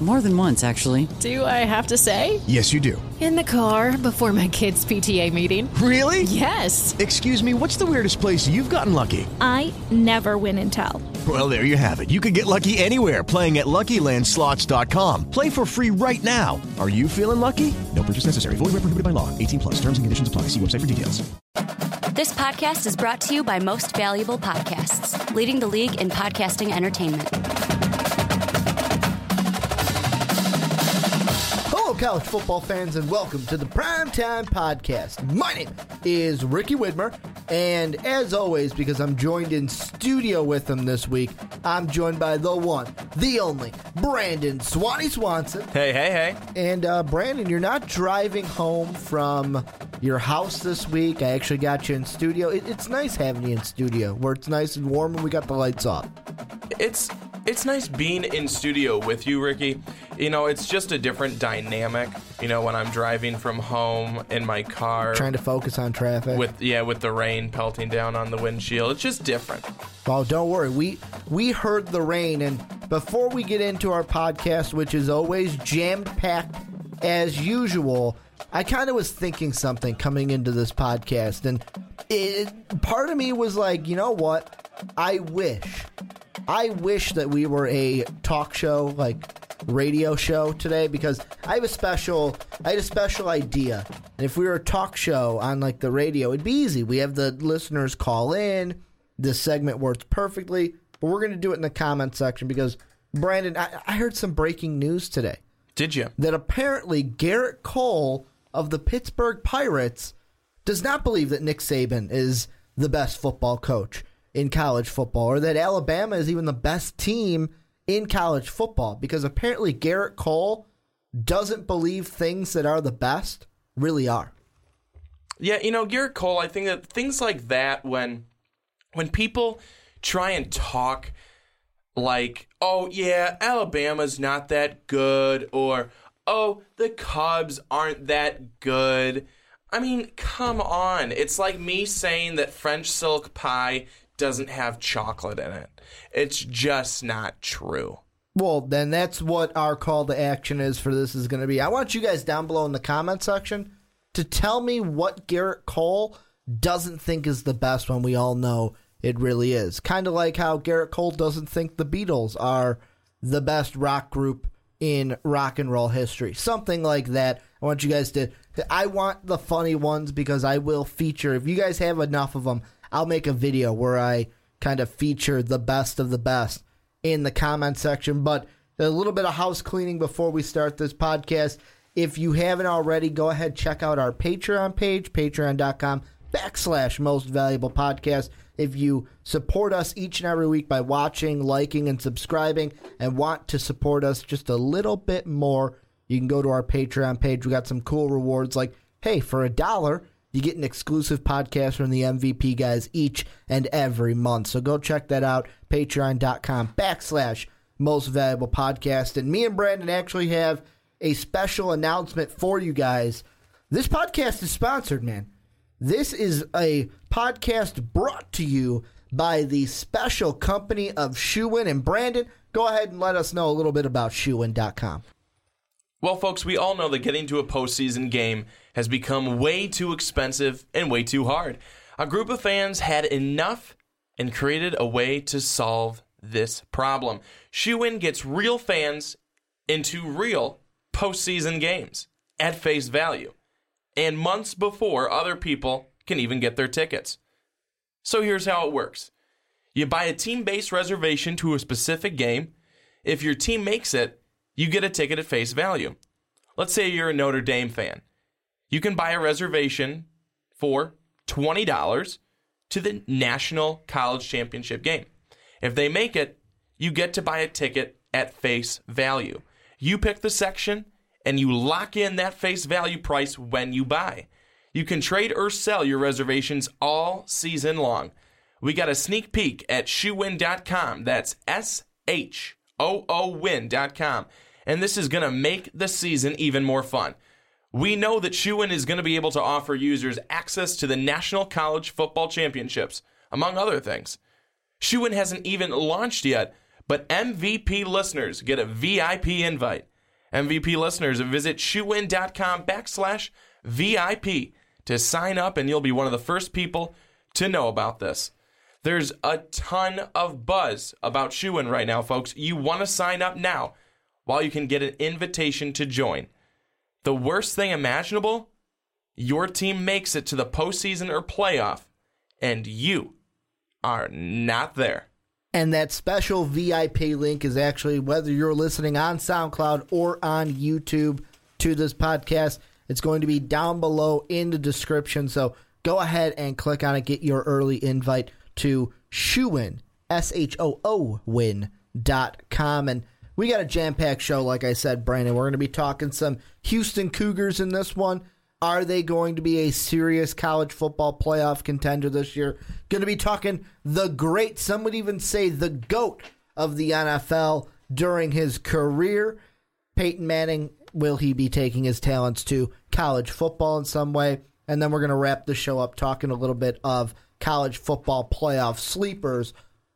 More than once, actually. Do I have to say? Yes, you do. In the car before my kids' PTA meeting. Really? Yes. Excuse me, what's the weirdest place you've gotten lucky? I never win and tell. Well, there you have it. You can get lucky anywhere playing at LuckyLandSlots.com. Play for free right now. Are you feeling lucky? No purchase necessary. Void where prohibited by law. 18 plus. Terms and conditions apply. See website for details. This podcast is brought to you by Most Valuable Podcasts, leading the league in podcasting entertainment. College football fans, and welcome to the Primetime Podcast. My name is Ricky Widmer, and as always, because I'm joined in studio with him this week, I'm joined by the one, the only, Brandon Swanee Swanson. Hey, hey, hey. And uh, Brandon, you're not driving home from your house this week. I actually got you in studio. It, it's nice having you in studio where it's nice and warm and we got the lights off. It's it's nice being in studio with you, Ricky. You know, it's just a different dynamic. You know, when I'm driving from home in my car, Trying to focus on traffic. with yeah, with the rain pelting down on the windshield, it's just different. Oh, don't worry. We we heard the rain, and before we get into our podcast, which is always jammed packed as usual, I kind of was thinking something coming into this podcast, and it, part of me was like, you know what? I wish, I wish that we were a talk show like radio show today because I have a special I had a special idea. And if we were a talk show on like the radio, it'd be easy. We have the listeners call in. This segment works perfectly, but we're going to do it in the comment section because Brandon, I, I heard some breaking news today Did you? that apparently Gerrit Cole of the Pittsburgh Pirates does not believe that Nick Saban is the best football coach in college football or that Alabama is even the best team in college football because apparently Gerrit Cole doesn't believe things that are the best really are. Yeah, you know, Gerrit Cole, I think that things like that when when people try and talk like, "Oh yeah, Alabama's not that good," or "Oh, the Cubs aren't that good." I mean, come on. It's like me saying that French silk pie doesn't have chocolate in it. It's just not true. Well, then that's what our call to action is for this is going to be. I want you guys down below in the comment section to tell me what Gerrit Cole doesn't think is the best when we all know it really is. Kind of like how Gerrit Cole doesn't think the Beatles are the best rock group in rock and roll history. Something like that. I want you guys to. I want the funny ones because I will feature. If you guys have enough of them, I'll make a video where I kind of feature the best of the best in the comment section. But a little bit of house cleaning before we start this podcast. If you haven't already, go ahead check out our Patreon page, patreon.com backslash most valuable podcast. If you support us each and every week by watching, liking, and subscribing, and want to support us just a little bit more, you can go to our Patreon page. We got some cool rewards like, hey, for a dollar, you get an exclusive podcast from the MVP guys each and every month. So go check that out, patreon.com backslash most valuable podcast. And me and Brandon actually have a special announcement for you guys. This podcast is sponsored, man. This is a podcast brought to you by the special company of ShooWin. And Brandon, go ahead and let us know a little bit about ShooWin.com. Well, folks, we all know that getting to a postseason game has become way too expensive and way too hard. A group of fans had enough and created a way to solve this problem. ShooWin gets real fans into real postseason games at face value and months before other people can even get their tickets. So here's how it works you buy a team based reservation to a specific game. If your team makes it, you get a ticket at face value. Let's say you're a Notre Dame fan. You can buy a reservation for $20 to the National College Championship game. If they make it, you get to buy a ticket at face value. You pick the section and you lock in that face value price when you buy. You can trade or sell your reservations all season long. We got a sneak peek at shoowin.com. That's S H O O win.com. And this is going to make the season even more fun. We know that ShooWin is going to be able to offer users access to the National College Football Championships, among other things. ShooWin hasn't even launched yet, but MVP listeners get a VIP invite. MVP listeners visit shoowin.com backslash VIP to sign up, and you'll be one of the first people to know about this. There's a ton of buzz about ShooWin right now, folks. You want to sign up now while you can get an invitation to join. The worst thing imaginable? Your team makes it to the postseason or playoff, and you are not there. And that special VIP link is actually whether you're listening on SoundCloud or on YouTube to this podcast, it's going to be down below in the description. So go ahead and click on it, get your early invite to ShooWin, S H O O win dot com. And we got a jam packed show, like I said, Brandon. We're going to be talking some Houston Cougars in this one. Are they going to be a serious college football playoff contender this year? Going to be talking the great, some would even say the GOAT of the NFL during his career. Peyton Manning, will he be taking his talents to college football in some way? And then we're going to wrap the show up talking a little bit of college football playoff sleepers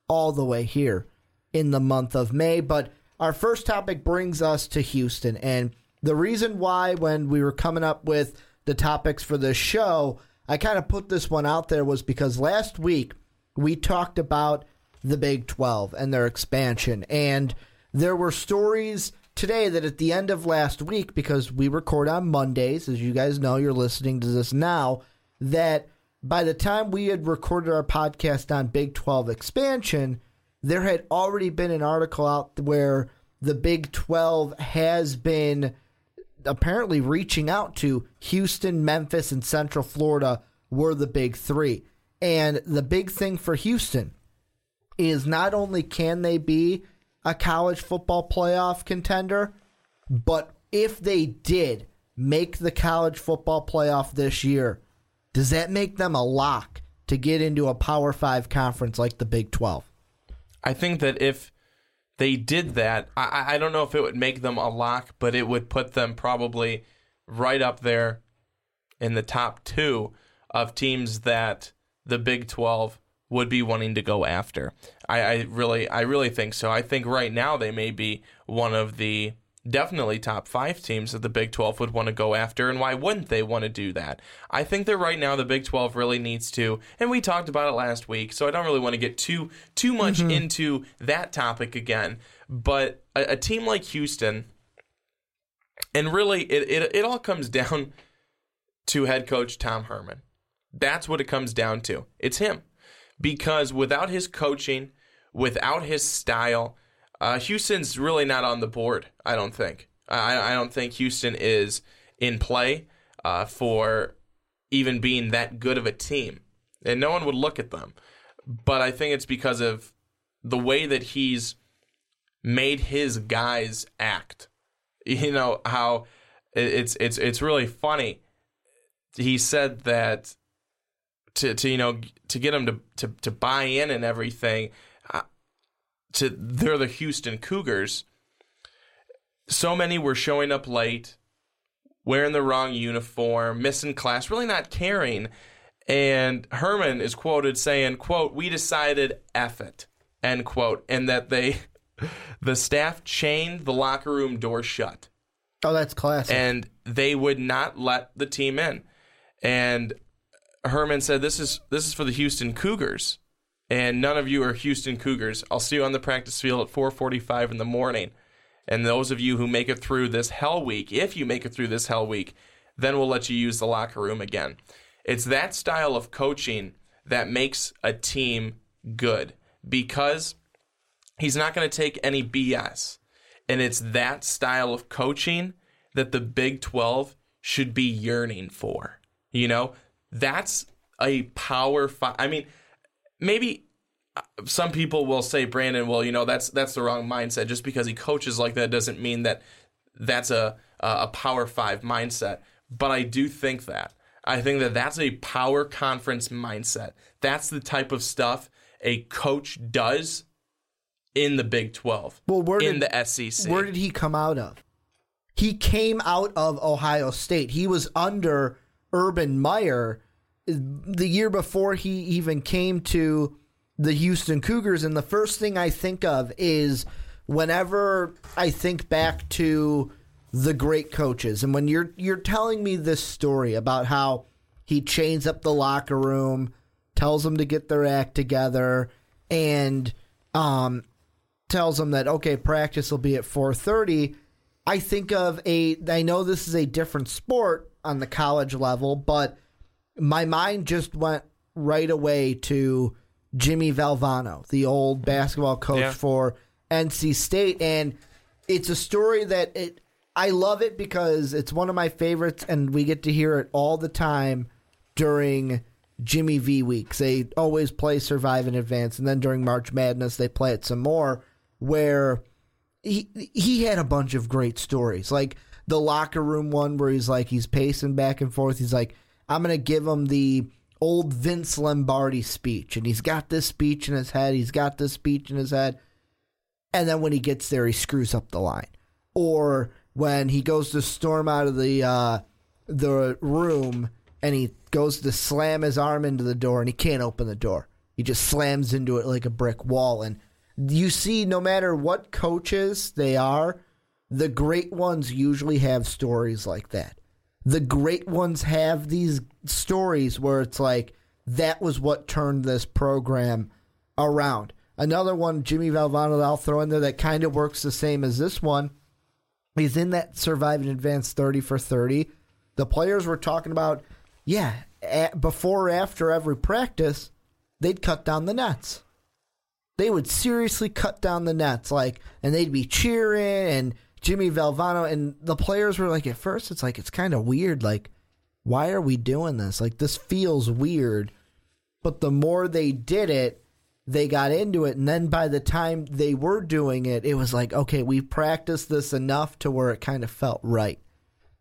all the way here in the month of May. But our first topic brings us to Houston. And the reason why, when we were coming up with the topics for this show, I kind of put this one out there was because last week we talked about the Big 12 and their expansion. And there were stories today that at the end of last week, because we record on Mondays, as you guys know, you're listening to this now, that by the time we had recorded our podcast on Big 12 expansion, there had already been an article out where the Big 12 has been apparently reaching out to Houston, Memphis, and Central Florida were the big three. And the big thing for Houston is not only can they be a college football playoff contender, but if they did make the college football playoff this year, does that make them a lock to get into a Power Five conference like the Big 12? I think that if they did that, I, I don't know if it would make them a lock, but it would put them probably right up there in the top two of teams that the Big 12 would be wanting to go after. I, I really, I really think so. I think right now they may be one of the definitely top five teams that the Big 12 would want to go after. And why wouldn't they want to do that? I think that right now the Big 12 really needs to, and we talked about it last week, so I don't really want to get too too much mm-hmm. into that topic again. But a, a, team like Houston, and really it, it, it all comes down to head coach Tom Herman. That's what it comes down to. It's him. Because without his coaching, without his style, uh, Houston's really not on the board. I don't think. I, I don't think Houston is in play uh, for even being that good of a team, and no one would look at them. But I think it's because of the way that he's made his guys act. You know how it's it's it's really funny. He said that to to you know to get them to to to buy in and everything to they're the Houston Cougars. So many were showing up late, wearing the wrong uniform, missing class, really not caring. And Herman is quoted saying, quote, we decided F it, end quote, and that they the staff chained the locker room door shut. Oh, that's classic. And they would not let the team in. And Herman said, "This is this is for the Houston Cougars." And none of you are Houston Cougars. I'll see you on the practice field at 4:45 in the morning. And those of you who make it through this hell week, if you make it through this hell week, then we'll let you use the locker room again. It's that style of coaching that makes a team good because he's not going to take any BS. And it's that style of coaching that the Big 12 should be yearning for. You know, that's a power five. I mean, maybe uh, some people will say Brandon, well, you know, that's that's the wrong mindset. Just because he coaches like that doesn't mean that that's a a power 5 mindset. But I do think that. I think that that's a power conference mindset. That's the type of stuff a coach does in the Big 12. Well, where in did, the SEC. Where did he come out of? he came out of Ohio State. He was under Urban Meyer the year before he even came to the Houston Cougars. And the first thing I think of is whenever I think back to the great coaches, and when you're you're telling me this story about how he chains up the locker room, tells them to get their act together, and um, tells them that okay, practice will be at four thirty. I think of a. I know this is a different sport on the college level, but my mind just went right away to Jimmy Valvano, the old basketball coach Yeah. for NC State, and it's a story that it. I love it because it's one of my favorites, and we get to hear it all the time during Jimmy V weeks. They always play Survive and advance, and then during March Madness they play it some more. Where he he had a bunch of great stories, like the locker room one where he's like he's pacing back and forth. He's like, I'm gonna give him the old Vince Lombardi speech, and he's got this speech in his head. He's got this speech in his head, and then when he gets there, he screws up the line, or when he goes to storm out of the uh, the room and he goes to slam his arm into the door and he can't open the door. He just slams into it like a brick wall. And you see, no matter what coaches they are, the great ones usually have stories like that. The great ones have these stories where it's like, that was what turned this program around. Another one, Jimmy Valvano, that I'll throw in there that kind of works the same as this one. He's in that survive and advance 30 for 30. The players were talking about, yeah, at, before or after every practice, they'd cut down the nets. They would seriously cut down the nets, like, and they'd be cheering and Jimmy Valvano and the players were like, at first, it's like it's kind of weird. Like, why are we doing this? Like, this feels weird. But the more they did it, they got into it. And then by the time they were doing it, it was like, okay, we practiced this enough to where it kind of felt right.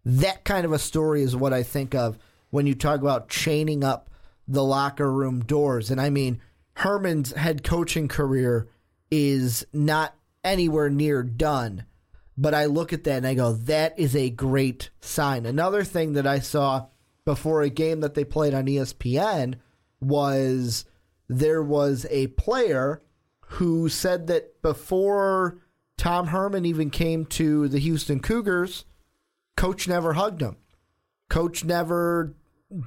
That kind of a story is what I think of when you talk about chaining up the locker room doors. And I mean, Herman's head coaching career is not anywhere near done. But I look at that and I go, that is a great sign. Another thing that I saw before a game that they played on ESPN was there was a player who said that before Tom Herman even came to the Houston Cougars, coach never hugged him. Coach never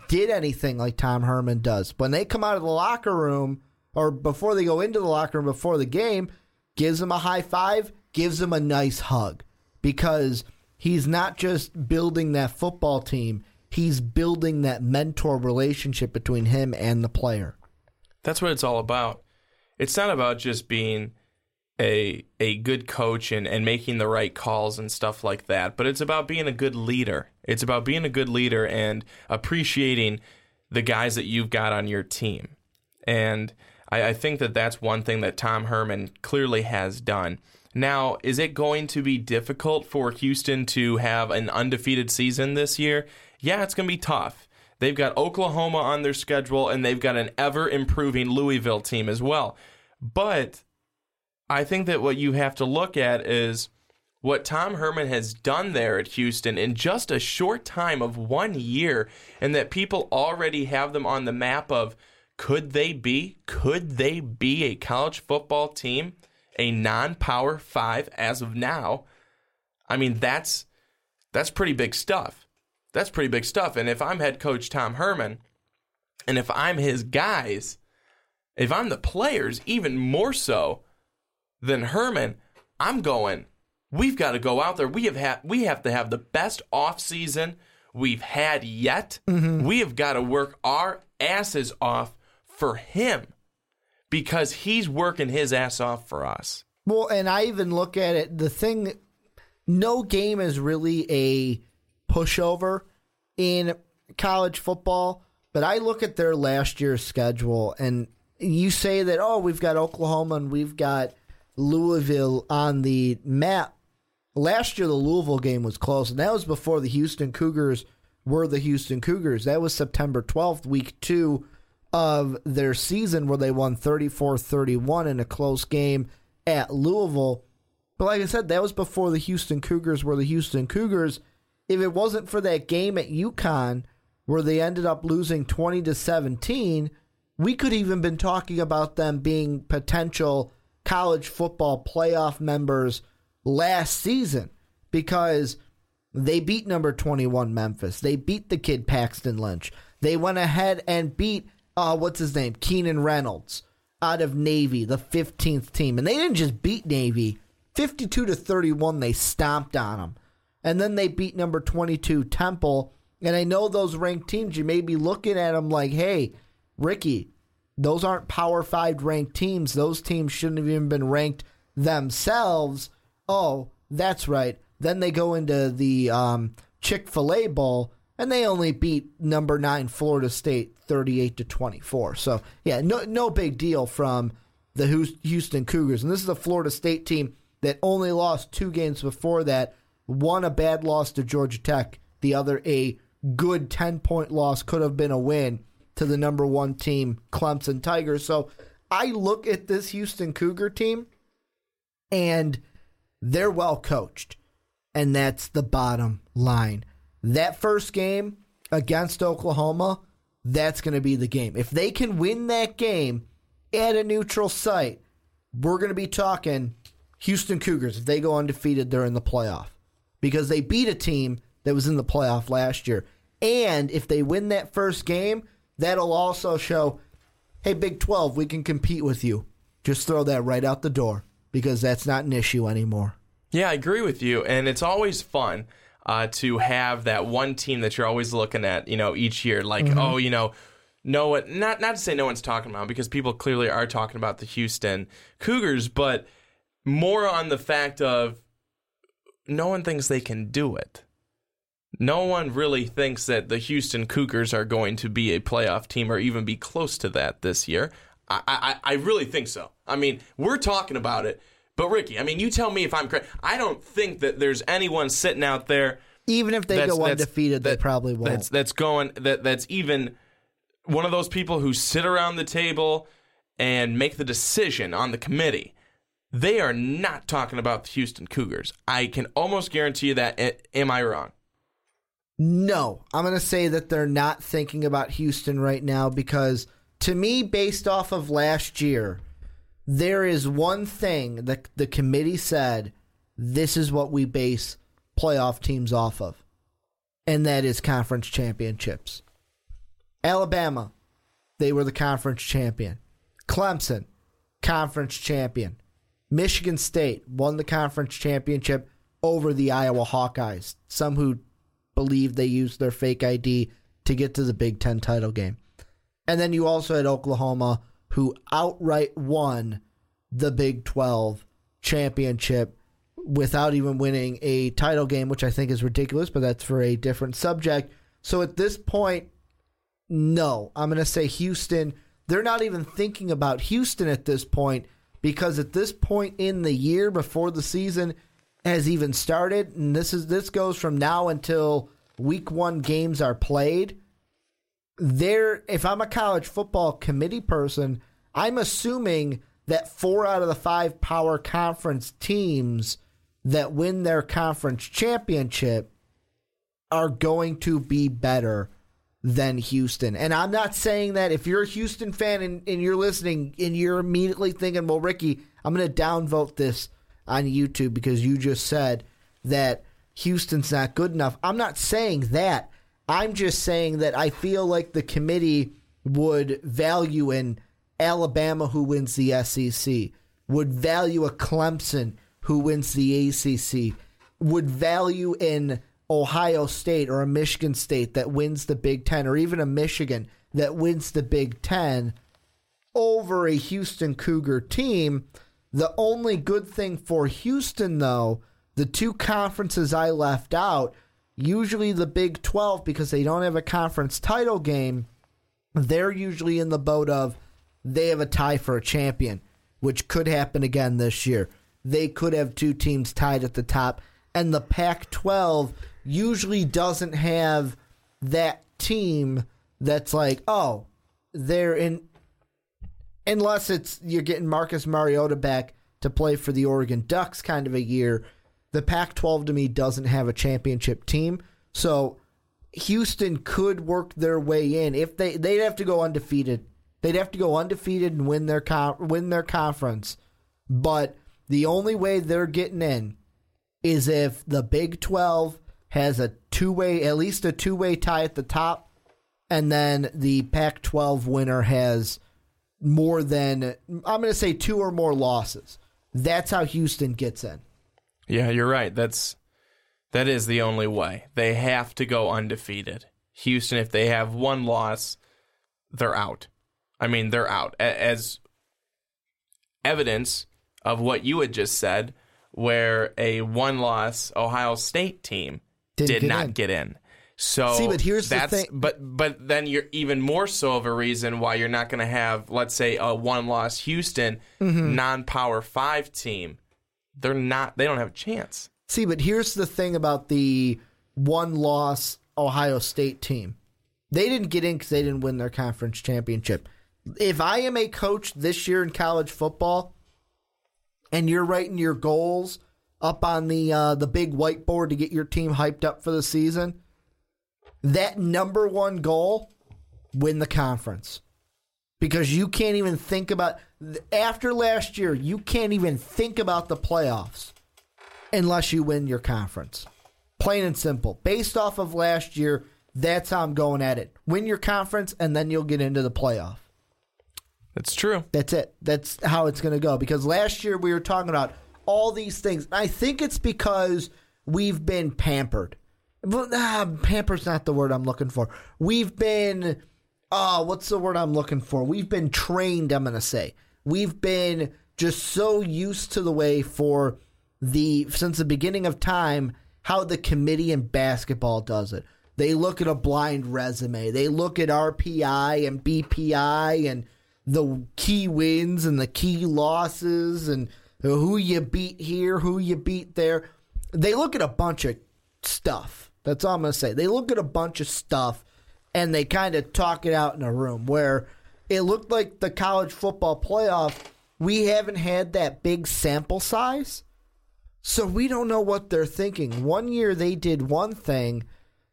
did anything like Tom Herman does. When they come out of the locker room or before they go into the locker room before the game, gives them a high five, gives him a nice hug because he's not just building that football team, he's building that mentor relationship between him and the player. That's what it's all about. It's not about just being a a good coach and, and making the right calls and stuff like that, but it's about being a good leader. It's about being a good leader and appreciating the guys that you've got on your team. And I, I think that that's one thing that Tom Herman clearly has done. Now, is it going to be difficult for Houston to have an undefeated season this year? Yeah, it's going to be tough. They've got Oklahoma on their schedule, and they've got an ever improving Louisville team as well. But I think that what you have to look at is what Tom Herman has done there at Houston in just a short time of one year, and that people already have them on the map of could they be? Could they be a college football team, a non-power five as of now? I mean, that's that's pretty big stuff. That's pretty big stuff. And if I'm head coach Tom Herman, and if I'm his guys, if I'm the players, even more so than Herman, I'm going. We've got to go out there. We have had. We have to have the best off season we've had yet. Mm-hmm. We have got to work our asses off for him because he's working his ass off for us. Well, and I even look at it. The thing, no game is really a pushover in college football. But I look at their last year's schedule, and you say that oh, we've got Oklahoma and we've got Louisville on the map. Last year, the Louisville game was close, and that was before the Houston Cougars were the Houston Cougars. That was September 12th, week two of their season, where they won 34 31 in a close game at Louisville. But like I said, that was before the Houston Cougars were the Houston Cougars. If it wasn't for that game at UConn where they ended up losing 20 to 17, we could even been talking about them being potential college football playoff members last season because they beat number 21 Memphis. They beat the kid Paxton Lynch. They went ahead and beat uh what's his name? Keenan Reynolds out of Navy, the 15th team. And they didn't just beat Navy. 52 to 31 they stomped on them. And then they beat number 22 Temple. And I know those ranked teams you may be looking at them like, "Hey, Ricky, those aren't Power 5 ranked teams. Those teams shouldn't have even been ranked themselves." Oh, that's right. Then they go into the um, Chick Fil A Bowl, and they only beat number nine Florida State thirty-eight to twenty-four. So yeah, no no big deal from the Houston Cougars. And this is a Florida State team that only lost two games before that. One a bad loss to Georgia Tech, the other a good ten-point loss could have been a win to the number one team Clemson Tigers. So I look at this Houston Cougar team, and they're well coached and that's the bottom line. That first game against Oklahoma, that's going to be the game. If they can win that game at a neutral site, we're going to be talking Houston Cougars. If they go undefeated, they're in the playoff because they beat a team that was in the playoff last year. And if they win that first game, that'll also show hey, Big 12, we can compete with you. Just throw that right out the door because that's not an issue anymore. Yeah, I agree with you, and it's always fun uh, to have that one team that you're always looking at. You know, each year, like mm-hmm. oh, you know. No one, not not to say no one's talking about because people clearly are talking about the Houston Cougars, but more on the fact of no one thinks they can do it. No one really thinks that the Houston Cougars are going to be a playoff team or even be close to that this year. I, I, I really think so. I mean, we're talking about it, but Ricky, I mean, you tell me if I'm correct. I don't think that there's anyone sitting out there. Even if they go undefeated, that, they probably won't. That's, that's going. That that's even one of those people who sit around the table and make the decision on the committee. They are not talking about the Houston Cougars. I can almost guarantee you that. Am I wrong? No, I'm going to say that they're not thinking about Houston right now because to me, based off of last year there is one thing that the committee said this is what we base playoff teams off of, and that is conference championships. Alabama, they were the conference champion. Clemson, conference champion. Michigan State won the conference championship over the Iowa Hawkeyes. Some who believe they used their fake ID to get to the Big Ten title game. And then you also had Oklahoma who outright won the Big 12 championship without even winning a title game, which I think is ridiculous, but that's for a different subject. So at this point, no, I'm going to say Houston. They're not even thinking about Houston at this point because at this point in the year before the season has even started, and this is this goes from now until week 1 games are played, there if I'm a college football committee person, I'm assuming that four out of the five power conference teams that win their conference championship are going to be better than Houston. And I'm not saying that if you're a Houston fan and, and you're listening and you're immediately thinking, well, Ricky, I'm going to downvote this on YouTube because you just said that Houston's not good enough. I'm not saying that. I'm just saying that I feel like the committee would value in Alabama who wins the SEC, would value a Clemson who wins the ACC, would value in Ohio State or a Michigan State that wins the Big Ten, or even a Michigan that wins the Big Ten over a Houston Cougar team. The only good thing for Houston, though, the two conferences I left out usually the Big 12 because they don't have a conference title game, they're usually in the boat of they have a tie for a champion, which could happen again this year. They could have two teams tied at the top, and the Pac 12 usually doesn't have that team that's like, oh, they're in. Unless it's you're getting Marcus Mariota back to play for the Oregon Ducks kind of a year. The Pac 12 to me doesn't have a championship team. So Houston could work their way in. If they they'd have to go undefeated. They'd have to go undefeated and win their win their conference. But the only way they're getting in is if the Big 12 has a two-way at least a two-way tie at the top and then the Pac-12 winner has more than I'm going to say two or more losses. That's how Houston gets in. Yeah, you're right. That's that is the only way. They have to go undefeated. Houston, if they have one loss, they're out. I mean, they're out. As evidence of what you had just said, where a one-loss Ohio State team Didn't did get not in. get in. So See, but here's the that's, thing- But but then you're even more so of a reason why you're not going to have, let's say, a one-loss Houston Mm-hmm. non-power five team. They're not. They don't have a chance. See, but here's the thing about the one loss Ohio State team. They didn't get in because they didn't win their conference championship. If I am a coach this year in college football and you're writing your goals up on the uh, the big whiteboard to get your team hyped up for the season, that number one goal, win the conference. Because you can't even think about after last year, you can't even think about the playoffs unless you win your conference. Plain and simple. Based off of last year, that's how I'm going at it. Win your conference, and then you'll get into the playoff. That's true. That's it. That's how it's going to go. Because last year we were talking about all these things. I think it's because we've been pampered. Well, ah, pampered's not the word I'm looking for. We've been, uh, what's the word I'm looking for? We've been trained, I'm going to say. We've been just so used to the way for the, since the beginning of time, how the committee in basketball does it. They look at a blind resume. They look at RPI and BPI and the key wins and the key losses and who you beat here, who you beat there. They look at a bunch of stuff. That's all I'm going to say. They look at a bunch of stuff and they kind of talk it out in a room where it looked like the college football playoff. We haven't had that big sample size. So we don't know what they're thinking. One year they did one thing.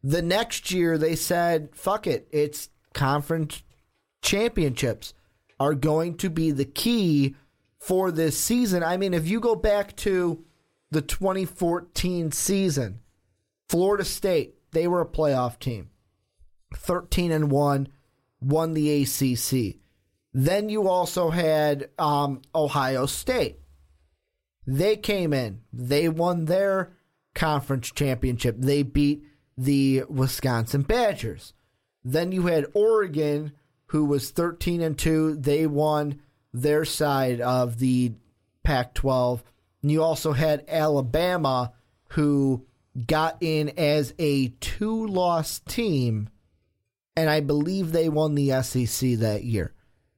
The next year they said, fuck it, it's conference championships are going to be the key for this season. I mean, if you go back to the 2014 season, Florida State, they were a playoff team. 13 and 1, won the ACC. Then you also had um, Ohio State. They came in, they won their conference championship. They beat the Wisconsin Badgers. Then you had Oregon, who was 13 and 2. They won their side of the Pac 12. And you also had Alabama, who got in as a two loss team. And I believe they won the SEC that year.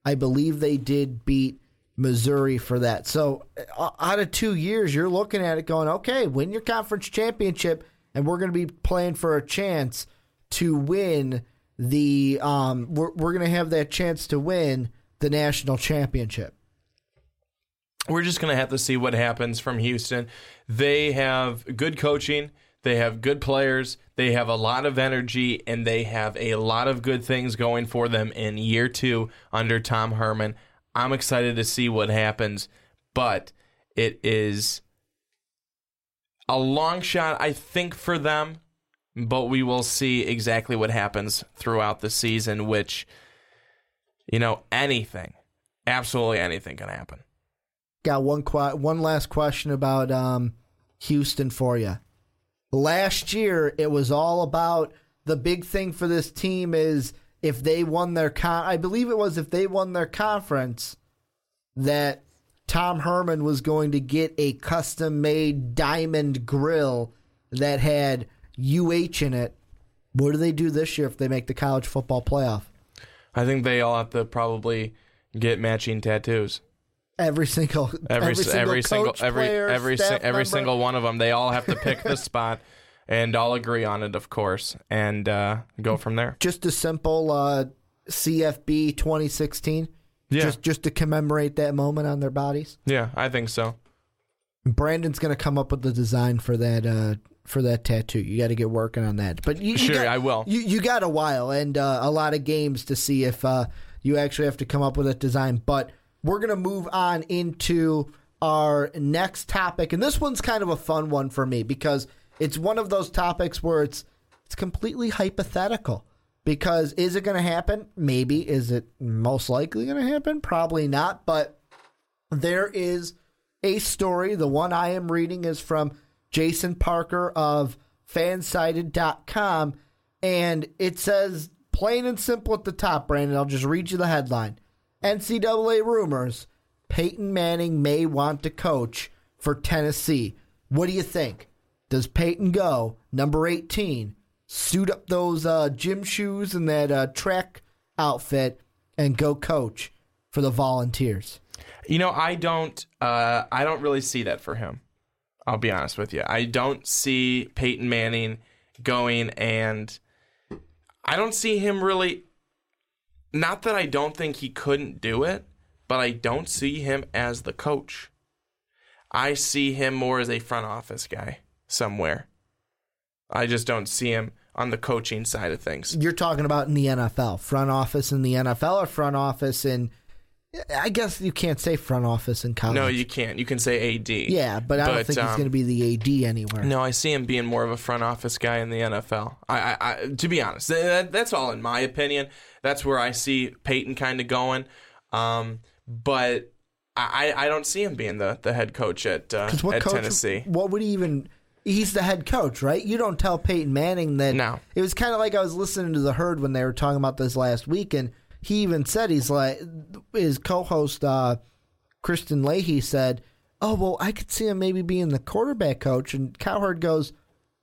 I believe they did beat Missouri for that. So uh, out of two years, you're looking at it going, okay, win your conference championship, and we're going to be playing for a chance to win the. Um, we're we're going to have that chance to win the national championship. We're just going to have to see what happens from Houston. They have good coaching, they have good players, they have a lot of energy, and they have a lot of good things going for them in year two under Tom Herman. I'm excited to see what happens, but it is a long shot, I think, for them. But we will see exactly what happens throughout the season, which, you know, anything, absolutely anything can happen. Got one que- one last question about um, Houston for you. Last year, it was all about the big thing for this team is if they won their con. I believe it was if they won their conference that Tom Herman was going to get a custom made diamond grill that had UH in it. What do they do this year if they make the college football playoff? I think they all have to probably get matching tattoos. Every single Every every, every single coach, every player, every si- every single one of them. They all have to pick the spot and all agree on it, of course, and uh, go from there. just a simple uh, CFB 2016. Yeah. Just just to commemorate that moment on their bodies. Yeah, I think so. Brandon's gonna come up with the design for that uh, for that tattoo. You got to get working on that. But you, you Sure, got- I will. You you got a while and uh, a lot of games to see if uh, you actually have to come up with a design. But we're gonna move on into our next topic, and this one's kind of a fun one for me because it's one of those topics where it's it's completely hypothetical. Because is it going to happen? Maybe. Is it most likely going to happen? Probably not. But there is a story. The one I am reading is from Jason Parker of fansided.com. And it says, plain and simple at the top, Brandon. I'll just read you the headline NCAA rumors Peyton Manning may want to coach for Tennessee. What do you think? Does Peyton go, number 18, suit up those uh, gym shoes and that uh, track outfit, and go coach for the Volunteers? You know, I don't. Uh, I don't really see that for him. I'll be honest with you. I don't see Peyton Manning going, and I don't see him really. Not that I don't think he couldn't do it, but I don't see him as the coach. I see him more as a front office guy somewhere. I just don't see him on the coaching side of things. You're talking about in the NFL, front office in the NFL or front office in. I guess you can't say front office in college. No, you can't. You can say AD. Yeah, but I don't But, think he's um, going to be the AD anywhere. No, I see him being more of a front office guy in the NFL. I, I, I to be honest, that, that's all in my opinion. That's where I see Peyton kind of going. Um, but I, I don't see him being the, the head coach at uh, at coach? Tennessee. What would he even? He's the head coach, right? You don't tell Peyton Manning that. No. It was kind of like I was listening to the herd when they were talking about this last week, and he even said he's like his co-host uh, Kristen Leahy said, "Oh well, I could see him maybe being the quarterback coach." And Cowherd goes,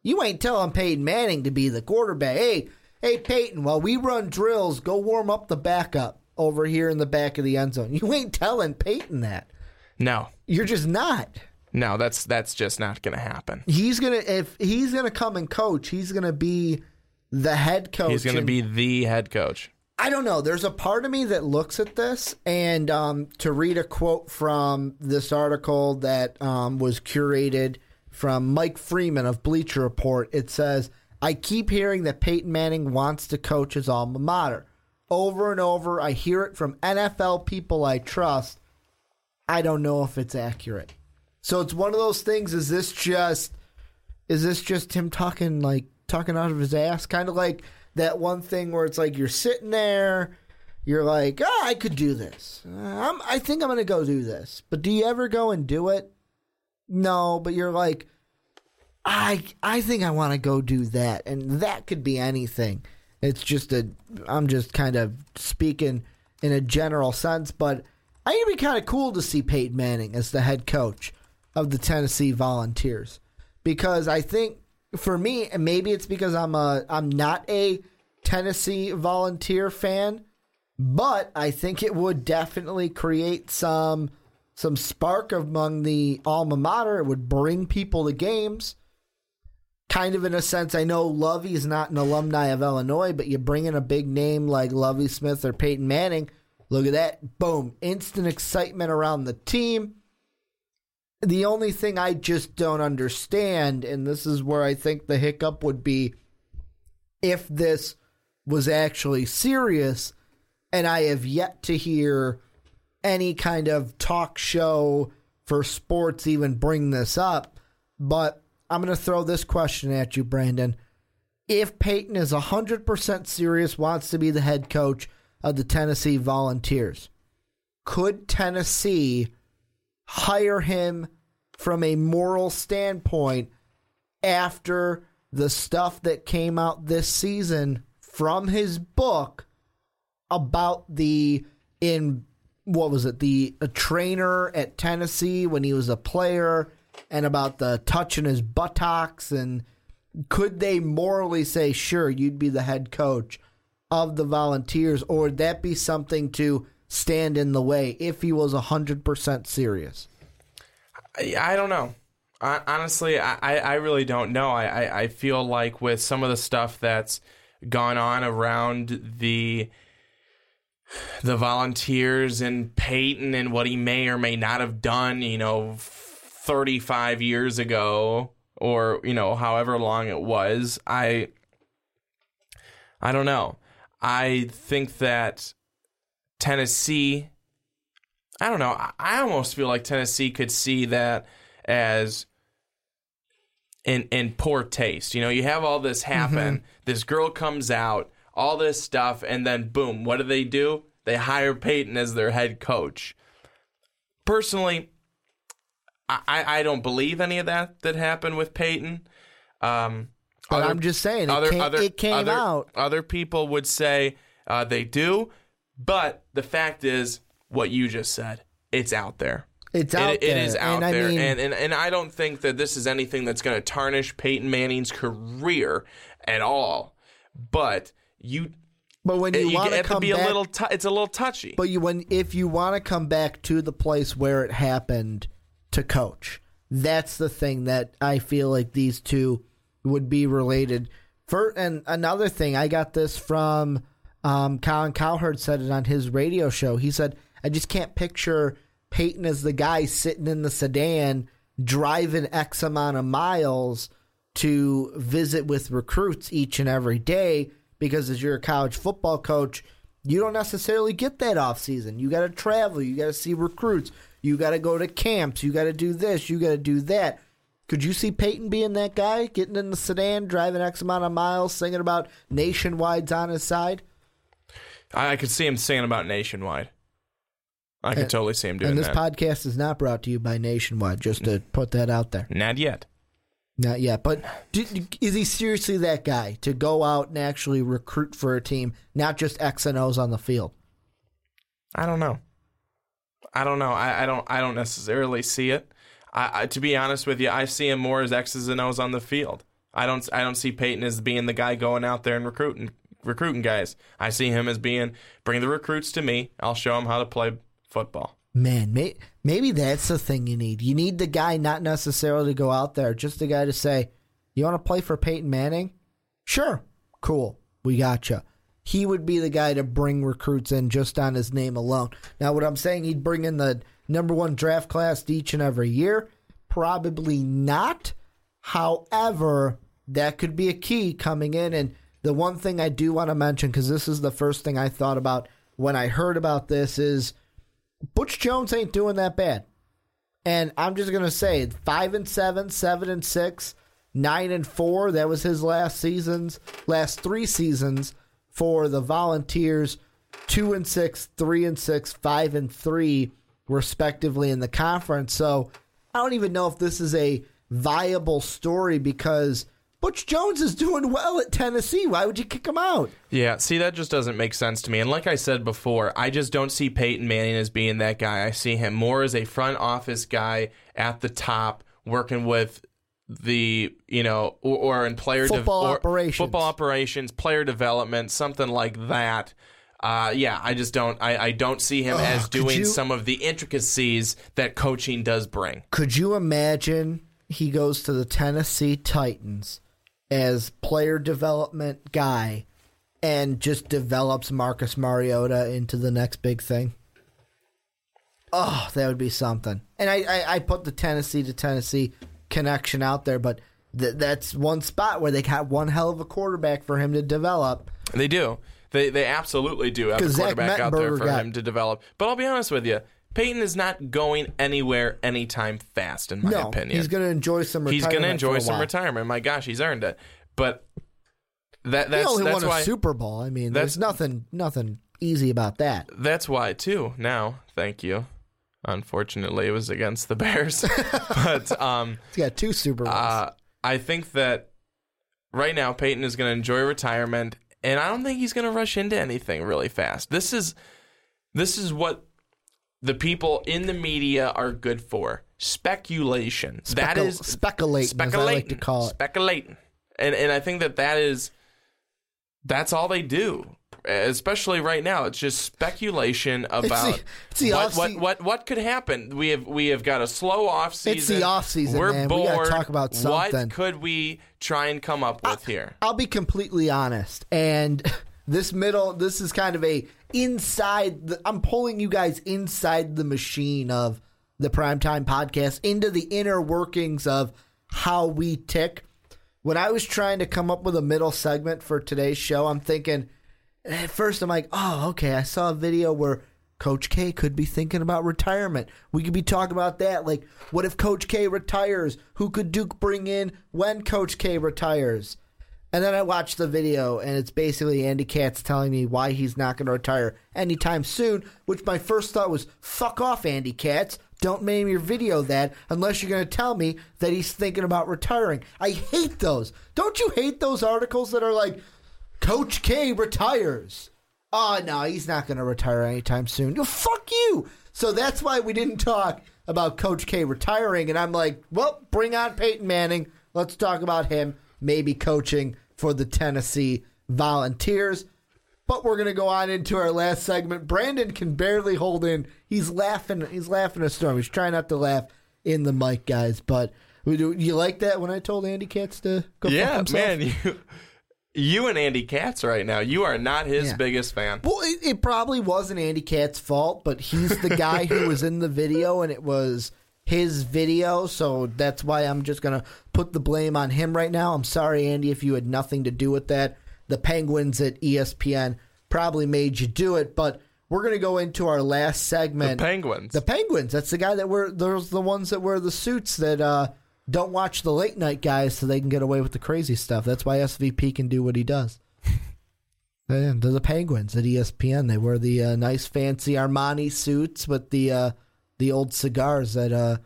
"You ain't telling Peyton Manning to be the quarterback. Hey, hey Peyton, while we run drills, go warm up the backup over here in the back of the end zone. You ain't telling Peyton that. No, You're just not." no, that's that's just not going to happen. he's gonna if he's gonna come and coach, he's gonna be the head coach. He's going to be the head coach. I don't know. There's a part of me that looks at this, and um, to read a quote from this article that um, was curated from Mike Freeman of Bleacher Report, it says, "I keep hearing that Peyton Manning wants to coach his alma mater. Over and over, I hear it from NFL people I trust. I don't know if it's accurate." So it's one of those things. Is this just is this just him talking like talking out of his ass? Kind of like that one thing where it's like you're sitting there, you're like, oh, I could do this. I'm, I think I'm gonna go do this. But do you ever go and do it? No, but you're like, I I think I want to go do that, and that could be anything. It's just a I'm just kind of speaking in a general sense, but I think it'd be kind of cool to see Peyton Manning as the head coach of the Tennessee Volunteers because I think for me, and maybe it's because I'm a I'm not a Tennessee Volunteer fan, but I think it would definitely create some some spark among the alma mater. It would bring people to games. Kind of in a sense, I know Lovie is not an alumni of Illinois, but you bring in a big name like Lovie Smith or Peyton Manning. Look at that. Boom. Instant excitement around the team. The only thing I just don't understand, and this is where I think the hiccup would be if this was actually serious, and I have yet to hear any kind of talk show for sports even bring this up. But I'm going to throw this question at you, Brandon. If Peyton is 100% serious, wants to be the head coach of the Tennessee Volunteers, could Tennessee hire him from a moral standpoint after the stuff that came out this season from his book about the in what was it the a trainer at Tennessee when he was a player and about the touching his buttocks and could they morally say sure you'd be the head coach of the volunteers? Or would that be something to stand in the way if he was 100% serious I, I don't know. I, honestly, I, I really don't know. I, I, I feel like with some of the stuff that's gone on around the the volunteers and Peyton and what he may or may not have done, you know, 35 years ago or, you know, however long it was. I I don't know. I think that Tennessee I don't know. I- almost feel like Tennessee could see that as in in poor taste. You know, you have all this happen. This girl comes out, all this stuff, and then boom, what do they do? They hire Peyton as their head coach. Personally, I, I don't believe any of that that happened with Peyton. Um, But other- I'm just saying, it, came, it came other- out. Other people would say uh, they do, but the fact is, what you just said, it's out there. It's out it there. is out and I there, mean, and, and and I don't think that this is anything that's going to tarnish Peyton Manning's career at all. But you, but when you, you, want to to come be back, a little. T- it's a little touchy. but you when if you want to come back to the place where it happened to coach, that's the thing that I feel like these two would be related. For and another thing, I got this from um, Colin Cowherd said it on his radio show. He said, "I just can't picture Peyton as the guy sitting in the sedan driving X amount of miles to visit with recruits each and every day because as you're a college football coach, you don't necessarily get that off season. You got to travel, you got to see recruits, you got to go to camps, you got to do this, you got to do that. Could you see Peyton being that guy, getting in the sedan, driving X amount of miles, singing about nationwide's on his side? I, I could see him singing about Nationwide. I could totally see him doing that. and this that. podcast is not brought to you by Nationwide, just to put that out there. Not yet. Not yet, but do, is he seriously that guy to go out and actually recruit for a team, not just X and O's on the field? I don't know. I don't know. I, I don't. I don't necessarily see it. I, I, to be honest with you, I see him more as X's and O's on the field. I don't. I don't see Peyton as being the guy going out there and recruiting recruiting guys. I see him as being bring the recruits to me. I'll show them how to play football. Man, may, maybe that's the thing you need. You need the guy not necessarily to go out there, just the guy to say, "You want to play for Peyton Manning? Sure, cool, we got you." He would be the guy to bring recruits in just on his name alone. Now, what I'm saying, he'd bring in the number one draft class each and every year. Probably not. However, that could be a key coming in. And the one thing I do want to mention, because this is the first thing I thought about when I heard about this, is Butch Jones ain't doing that bad. And I'm just gonna say five and seven, seven and six, nine and four. That was his last seasons, last three seasons for the Volunteers. Two and six, three and six, five and three, respectively in the conference. So I don't even know if this is a viable story because Butch Jones is doing well at Tennessee. Why would you kick him out? Yeah, see, that just doesn't make sense to me. And like I said before, I just don't see Peyton Manning as being that guy. I see him more as a front office guy at the top, working with the you know or, or in player Football or operations. football operations, player development, something like that. Uh, yeah, I just don't. I, I don't see him as doing you- some of the intricacies that coaching does bring. Could you imagine he goes to the Tennessee Titans as player development guy and just develops Marcus Mariota into the next big thing? Oh, that would be something. And I, I, I put the Tennessee to Tennessee connection out there, but th- that's one spot where they got one hell of a quarterback for him to develop. They do. They they absolutely do have a quarterback out there for got- him to develop. But I'll be honest with you, Peyton is not going anywhere anytime fast, in my no, opinion. he's going to enjoy some. Retirement. He's going to enjoy some retirement. My gosh, he's earned it. But that He that's only that's won a Super Bowl. I mean, there's nothing nothing easy about that. that's why too. Now, thank you. Unfortunately, it was against the Bears, but um, He's got two Super Bowls. uh, I think that right now Peyton is going to enjoy retirement, and I don't think he's going to rush into anything really fast. This is this is what the people in the media are good for: speculation. that Specul- is speculating, as like to call it. Speculating, and and I think that that is that's all they do. Especially right now, it's just speculation about it's the what, off what sea- what what could happen. We have we have got a slow off season. It's the off season, We're man. Bored. gotta talk about something. What could we try and come up with here? I'll be completely honest, and this middle, this is kind of a inside. The, I'm pulling you guys inside the machine of the primetime podcast into the inner workings of how we tick. When I was trying to come up with a middle segment for today's show, I'm thinking at first I'm like, oh, okay, I saw a video where Coach K could be thinking about retirement. We could be talking about that. Like, what if Coach K retires? Who could Duke bring in when Coach K retires? And then I watched the video, and it's basically Andy Katz telling me why he's not going to retire anytime soon. Which my first thought was, "Fuck off, Andy Katz! Don't name your video that unless you're going to tell me that he's thinking about retiring." I hate those. Don't you hate those articles that are like, "Coach K retires"? Oh no, he's not going to retire anytime soon. Yo, fuck you. So that's why we didn't talk about Coach K retiring. And I'm like, well, bring on Peyton Manning. Let's talk about him maybe coaching for the Tennessee Volunteers. But we're gonna go on into our last segment. Brandon can barely hold in. He's laughing. He's laughing a storm. He's trying not to laugh in the mic, guys. But we do. You like that when I told Andy Katz to go? Yeah, man, you you and Andy Katz right now. You are not his Yeah. biggest fan. Well, it, it probably wasn't Andy Katz's fault, but he's the guy who was in the video, and it was his video, so that's why I'm just gonna put the blame on him right now. I'm sorry, Andy, if you had nothing to do with that. The Penguins at ESPN probably made you do it, but we're gonna go into our last segment. The. Penguins. The Penguins. That's the guy that wear. Those the ones that wear the suits that uh, don't watch the late night guys, so they can get away with the crazy stuff. That's why SVP can do what he does. They're the Penguins at ESPN. They wear the uh, nice, fancy Armani suits with the uh, the old cigars that uh,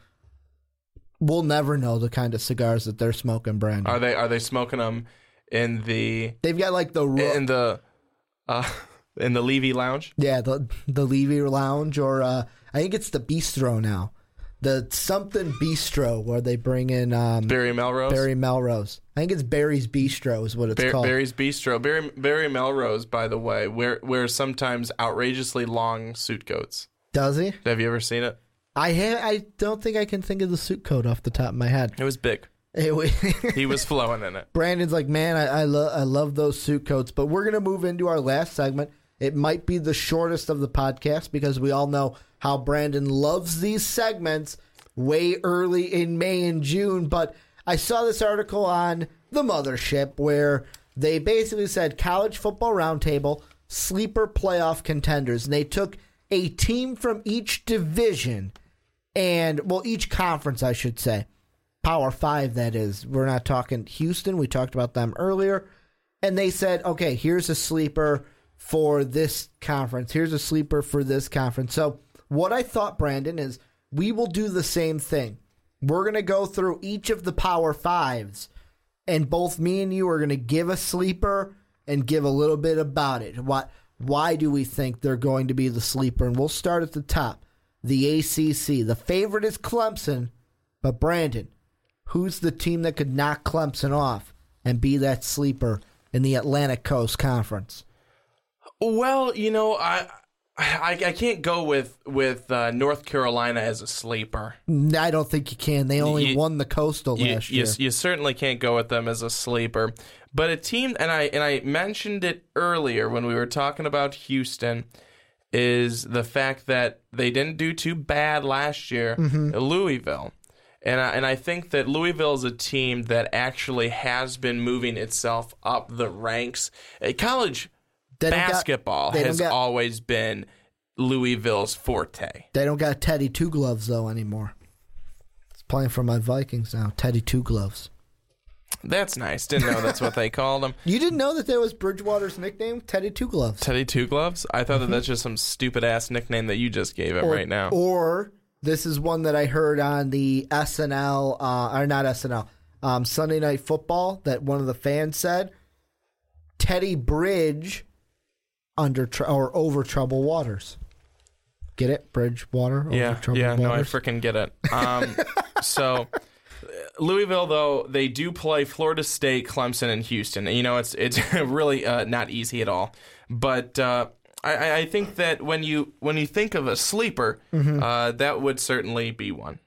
we'll never know the kind of cigars that they're smoking. Brandon, are they are they smoking them in the they've got like the ro- in the uh in the Levy Lounge? Yeah, the the Levy Lounge, or uh, I think it's the Bistro now, the something Bistro, where they bring in um, Barry Melrose. Barry Melrose. I think it's Barry's Bistro is what it's Bar- called. Barry's Bistro. Barry, Barry Melrose, by the way, wear, wears sometimes outrageously long suit coats. Does he? Have you ever seen it? I ha- I don't think I can think of the suit coat off the top of my head. It was big. It wa- He was flowing in it. Brandon's like, man, I I, lo- I love those suit coats. But we're gonna move into our last segment. It might be the shortest of the podcast because we all know how Brandon loves these segments way early in May and June. But I saw this article on the Mothership where they basically said college football roundtable sleeper playoff contenders, and they took a team from each division and well, each conference, I should say. Power Five, that is. We're not talking Houston. We talked about them earlier. And they said, okay, here's a sleeper for this conference. Here's a sleeper for this conference. So, what I thought, Brandon, is we will do the same thing. We're going to go through each of the Power Fives, and both me and you are going to give a sleeper and give a little bit about it. What? Why do we think they're going to be the sleeper? And we'll start at the top. The ACC. The favorite is Clemson, but Brandon, who's the team that could knock Clemson off and be that sleeper in the Atlantic Coast Conference? Well, you know, I I, I can't go with with uh, North Carolina as a sleeper. I don't think you can. They only You- won the Coastal You, last you, year. you certainly can't go with them as a sleeper. But a team, and I and I mentioned it earlier when we were talking about Houston, is the fact that they didn't do too bad last year. Mm-hmm. Louisville. And I, and I think that Louisville is a team that actually has been moving itself up the ranks. Uh, College don't got- basketball has got- always been Louisville's forte. They don't got Teddy Two Gloves though anymore. It's playing for my Vikings now. Teddy Two Gloves. That's nice. Didn't know that's what they called him. You didn't know that that was Bridgewater's nickname, Teddy Two Gloves. Teddy Two Gloves? I thought that that's just some stupid ass nickname that you just gave him or, right now. Or this is one that I heard on the SNL, uh, or not SNL, um, Sunday Night Football that one of the fans said. Teddy Bridge under tr- or over trouble waters. Get it? Bridgewater over yeah, trouble yeah, no, I waters. freaking get it. Um, so Louisville, though, they do play Florida State, Clemson, and Houston. You know, it's it's really uh, not easy at all. But uh, I- I, think that when you when you think of a sleeper, Mm-hmm. uh, that would certainly be one.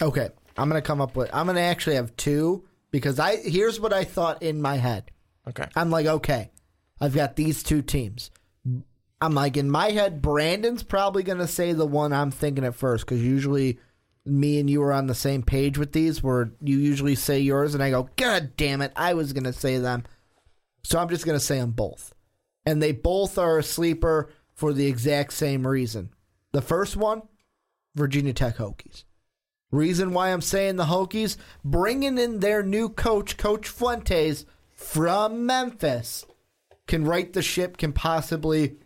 Okay, I'm gonna come up with. I'm gonna actually have two because I here's what I thought in my head. Okay. I'm like, okay, I've got these two teams. I'm like in my head, Brandon's probably going to say the one I'm thinking at first because usually me and you are on the same page with these. Where you usually say yours, and I go, God damn it, I was going to say them. So I'm just going to say them both, and they both are a sleeper for the exact same reason. The first one, Virginia Tech Hokies. Reason why I'm saying the Hokies, bringing in their new coach, Coach Fuentes from Memphis, can right the ship, can possibly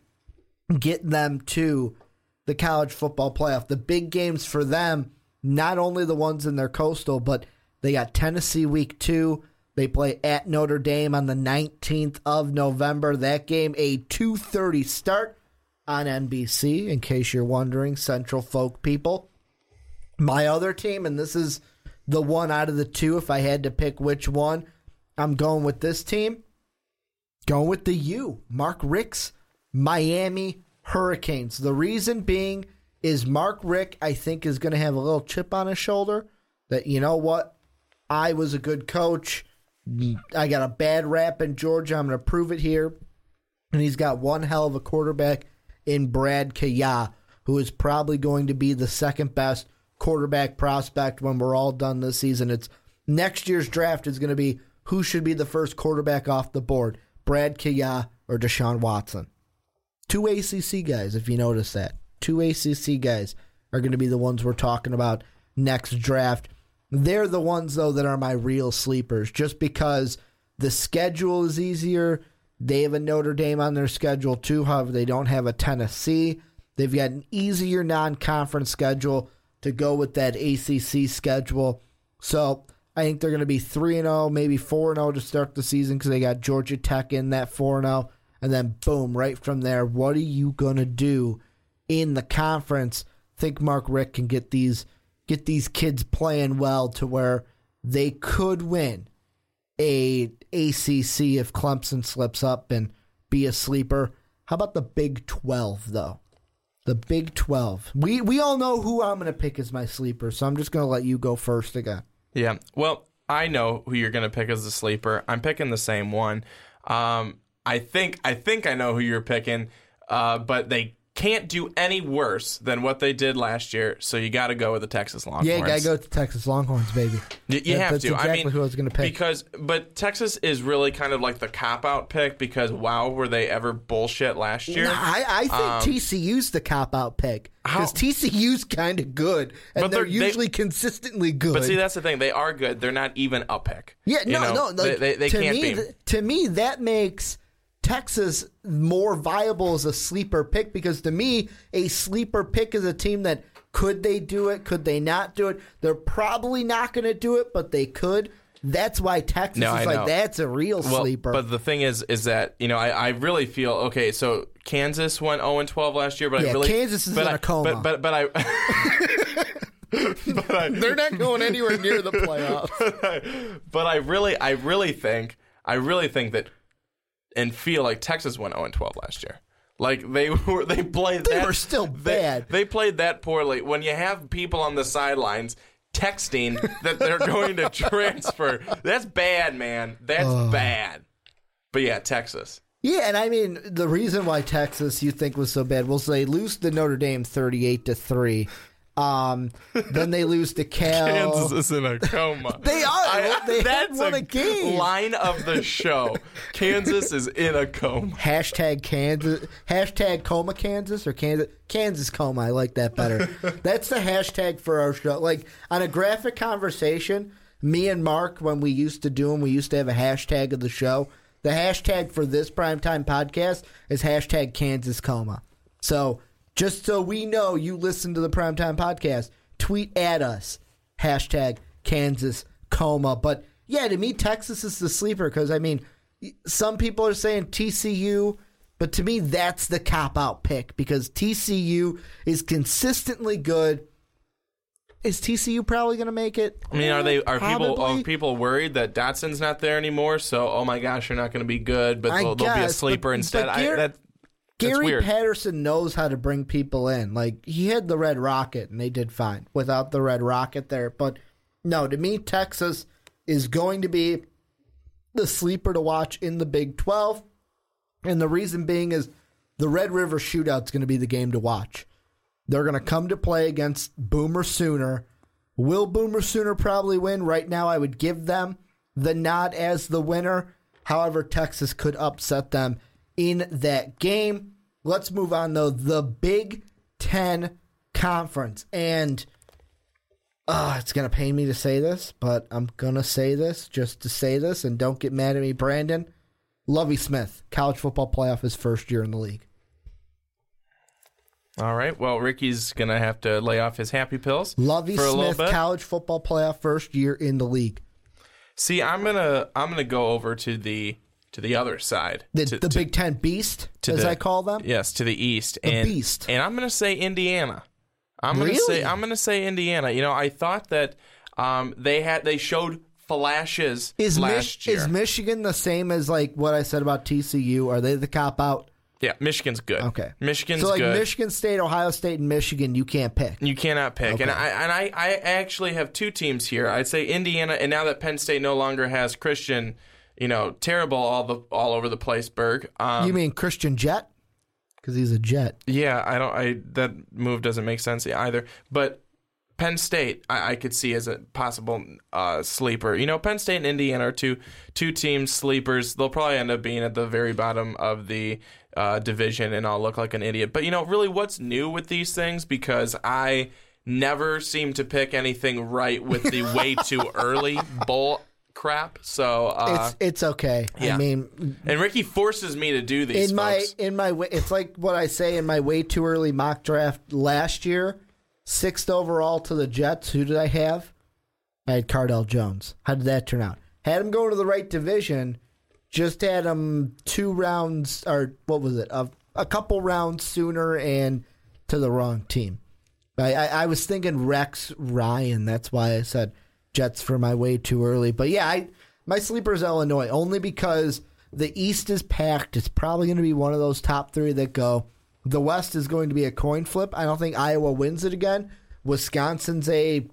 get them to the college football playoff. The big games for them, not only the ones in their coastal, but they got Tennessee week two. They play at Notre Dame on the 19th of November. That game a 2:30 start on NBC in case you're wondering, Central Folk people. My other team and this is the one out of the two if I had to pick which one, I'm going with this team. Going with the U. Mark Richt's Miami Hurricanes. The reason being is Mark Richt, I think, is going to have a little chip on his shoulder that, you know what? I was a good coach. I got a bad rap in Georgia. I'm going to prove it here. And he's got one hell of a quarterback in Brad Kaaya, who is probably going to be the second best quarterback prospect when we're all done this season. It's next year's draft is going to be who should be the first quarterback off the board, Brad Kaaya or Deshaun Watson. Two ACC guys, if you notice that. Two ACC guys are going to be the ones we're talking about next draft. They're the ones, though, that are my real sleepers just because the schedule is easier. They have a Notre Dame on their schedule, too. However, they don't have a Tennessee. They've got an easier non conference schedule to go with that ACC schedule. So I think they're going to be 3 0, maybe 4 0 to start the season because they got Georgia Tech in that 4 0 and then boom, right from there, what are you gonna do in the conference? Think Mark Richt can get these get these kids playing well to where they could win a ACC if Clemson slips up and be a sleeper. How about the Big 12 though? The Big 12. We we all know who I'm going to pick as my sleeper, so I'm just going to let you go first again. Yeah. Well, I know who you're going to pick as the sleeper. I'm picking the same one. Um, I think I think I know who you're picking, uh, but they can't do any worse than what they did last year. So you got to go with the Texas Longhorns. Yeah, you got to go with the Texas Longhorns, baby. You, you That- have that's to. exactly I mean, who I was going to pick. because but Texas is really kind of like the cop out pick because wow, were they ever bullshit last year? No, I, I think Um, TCU's the cop out pick because TCU's kind of good and But they're, they're- they- usually consistently good. But see, that's the thing. They are good. They're not even a pick. yeah, no, know, no, like, they, they, they can't me, be. th- to me, that makes Texas more viable as a sleeper pick because to me, a sleeper pick is a team that could they do it? Could they not do it? They're probably not going to do it, but they could. That's why Texas No, is I like know. that's a real Well, sleeper. But the thing is, is that you know, I, I really feel okay. So Kansas went zero and twelve last year, but Yeah, I really Kansas is but in I- a coma. But but, but I. but I, They're not going anywhere near the playoffs. but I really, I really think, I really think that, and feel like Texas went 0 12 last year. Like they were, they played. They that, were still bad. They, played that poorly. When you have people on the sidelines texting that they're going to transfer, that's bad, man. That's bad. But yeah, Texas. Yeah, and I mean the reason why Texas you think was so bad was they lose to Notre Dame thirty-eight to three. Um, then they lose to Cal. Kansas is in a coma. They are. They had that's won a game. Line of the show. Kansas is in a coma. Hashtag Kansas. Hashtag coma Kansas or Kansas Kansas coma. I like that better. That's the hashtag for our show. Like on a graphic conversation, me and Mark when we used to do them, we used to have a hashtag of the show. The hashtag for this primetime podcast is hashtag Kansas coma. So just so we know you listen to the primetime podcast, tweet at us hashtag Kansas coma. But yeah, to me, Texas is the sleeper because I mean, some people are saying TCU, but to me, that's the cop out pick because TCU is consistently good. Is TCU probably going to make it? I mean, are they are people are people worried that Doctson's not there anymore? So, oh my gosh, you're not going to be good, but they'll, they'll be a sleeper but- instead. but I, that, Gary. Patterson knows how to bring people in. Like he had the Red Rocket, and they did fine without the Red Rocket there. But no, to me, Texas is going to be the sleeper to watch in the Big Twelve. And the reason being is the Red River Shootout's going to be the game to watch. They're going to come to play against Boomer Sooner. Will Boomer Sooner probably win? Right now, I would give them the nod as the winner. However, Texas could upset them in that game. Let's move on, though. The Big Ten Conference. And uh, it's going to pain me to say this, but I'm going to say this just to say this. And don't get mad at me, Brandon. Lovie Smith, college football playoff, his first year in the league. All right. Well, Ricky's gonna have to lay off his happy pills Lovie for a little Smith, college football playoff, first year in the league. See, I'm gonna I'm gonna go over to the to the other side. The, to, the to- Big Ten Beast, to as the- I call them. Yes, to the east. The and, beast. And I'm gonna say Indiana. I'm Really? say I'm gonna say Indiana. You know, I thought that um, they had they showed flashes Is, last Mich- year. is Michigan the same as like what I said about TCU? Are they the cop out? yeah, Michigan's good. Okay, Michigan's so like good. Michigan State, Ohio State, and Michigan, you can't pick. You cannot pick. And I and I, I actually have two teams here. I'd say Indiana and now that Penn State no longer has Christian, you know, terrible all the all over the place, Berg. Um, you mean Christian Jet? Because he's a Jet. yeah, I don't I that move doesn't make sense either. But Penn State, I, I could see as a possible uh, sleeper. You know, Penn State and Indiana are two two teams sleepers. They'll probably end up being at the very bottom of the uh, division, and I'll look like an idiot. But you know, really, what's new with these things? Because I never seem to pick anything right with the way too early bowl crap. So, uh, it's it's okay. yeah. I mean, and Ricky forces me to do these. in my in my way, it's like what I say in my way too early mock draft last year, sixth overall to the Jets. Who did I have? I had Cardale Jones. How did that turn out? Had him going to the right division. Just had him two rounds, or what was it? A, a couple rounds sooner and to the wrong team. I, I, I was thinking Rex Ryan. That's why I said Jets for my way too early. But yeah, I my sleeper is Illinois only because the East is packed. It's probably going to be one of those top three that go. The West is going to be a coin flip. I don't think Iowa wins it again. Wisconsin's a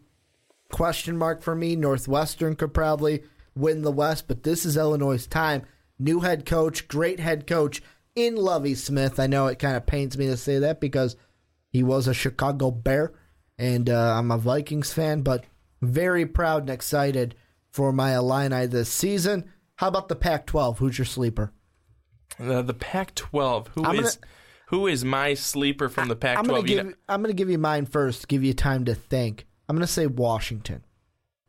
question mark for me. Northwestern could probably win the West, but this is Illinois' time. New head coach, great head coach in Lovie Smith. I know it kind of pains me to say that because he was a Chicago Bear, and uh, I'm a Vikings fan, but very proud and excited for my Illini this season. How about the Pac-12? Who's your sleeper? The, the Pac-12. Who is gonna- who is my sleeper from the Pac-12? I'm gonna You know- I'm gonna give you mine first. Give you time to think. I'm gonna say Washington,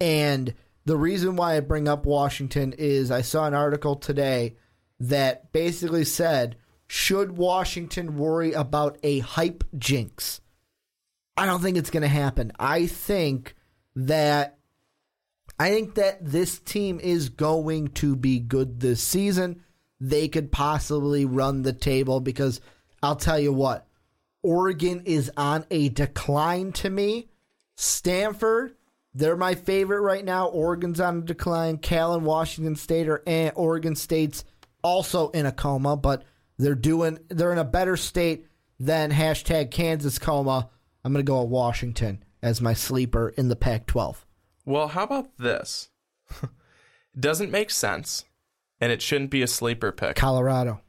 and the reason why I bring up Washington is I saw an article today that basically said should Washington worry about a hype jinx? I don't think it's gonna happen. I think that I think that this team is going to be good this season. They could possibly run the table because I'll tell you what, Oregon is on a decline to me. Stanford, they're my favorite right now. Oregon's on a decline. Cal and Washington State are. Oregon State's also in a coma, but they're doing they're in a better state than hashtag Kansas coma. I'm gonna go with Washington as my sleeper in the Pac-12. Well, how about this? Doesn't make sense, and it shouldn't be a sleeper pick. Colorado.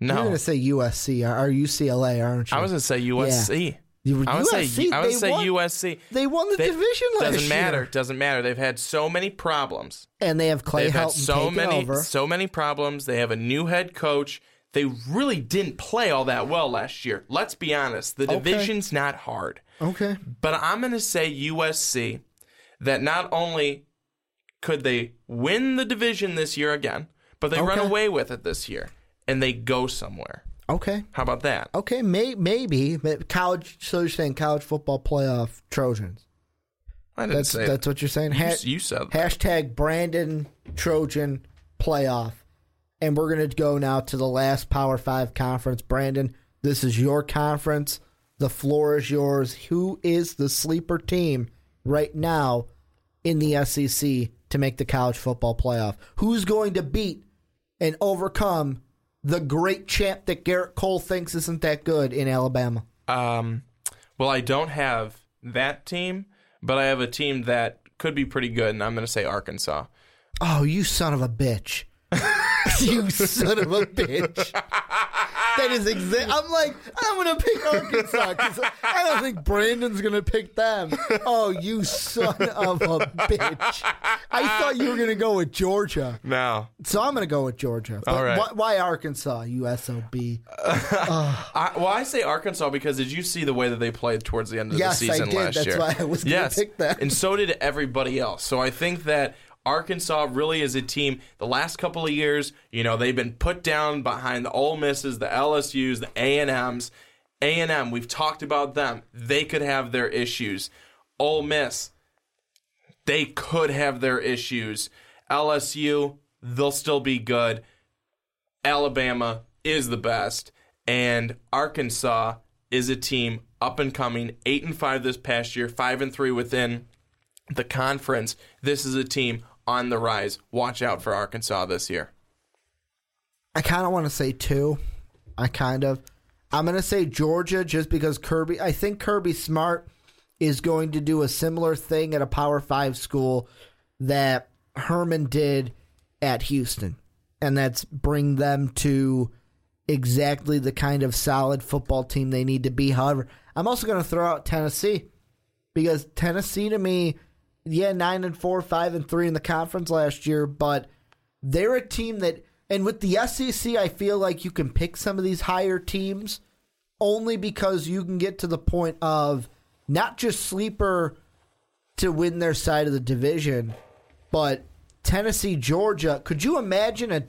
No. You're gonna say USC or UCLA, aren't you? I was gonna say USC. You- I would USC, say I would say won- USC. They won the They- division last Doesn't matter. year. Doesn't matter. They've had so many problems. and they have Clay They've had Helton so many over. so many problems. They have a new head coach. They really didn't play all that well last year. Let's be honest. The Okay. division's not hard. okay, But I'm going to say USC that not only could they win the division this year again, but they run away with it this year and they go somewhere. okay, How about that? okay. May, maybe college. So you're saying college football playoff Trojans? I didn't That's say that's what you're saying. You, Ha- you said that. hashtag Brandon Trojan playoff, and we're gonna go now to the last Power Five conference. Brandon, this is your conference. The floor is yours. Who is the sleeper team right now in the SEC to make the college football playoff? Who's going to beat and overcome the great champ that Gerrit Cole thinks isn't that good in Alabama? Um, well, I don't have that team, but I have a team that could be pretty good, and I'm going to say Arkansas. Oh, you son of a bitch. you son of a bitch. That is exact. I'm like, I'm gonna pick Arkansas because I don't think Brandon's gonna pick them. Oh, you son of a bitch! I thought you were gonna go with Georgia, No. so I'm gonna go with Georgia. But All right. why, why Arkansas? You sob. I, well, I say Arkansas because did you see the way that they played towards the end of Yes, the I season did. last That's year? why I was gonna yes. pick that. And so did everybody else. So I think that Arkansas really is a team. The last couple of years, you know, they've been put down behind the Ole Misses, the LSU's, the A and M's. A and M, we've talked about them. They could have their issues. Ole Miss, they could have their issues. LSU, they'll still be good. Alabama is the best, and Arkansas is a team up and coming, eight and five this past year, five and three within the conference. This is a team on the rise. Watch out for Arkansas this year. I kind of want to say two. I kind of. I'm going to say Georgia just because Kirby. I think Kirby Smart is going to do a similar thing at a Power Five school that Herman did at Houston, and that's bring them to exactly the kind of solid football team they need to be. However, I'm also going to throw out Tennessee because Tennessee to me, yeah, nine and four, five and three in the conference last year, but they're a team that, and with the SEC, I feel like you can pick some of these higher teams only because you can get to the point of not just sleeper to win their side of the division, but Tennessee, Georgia. Could you imagine a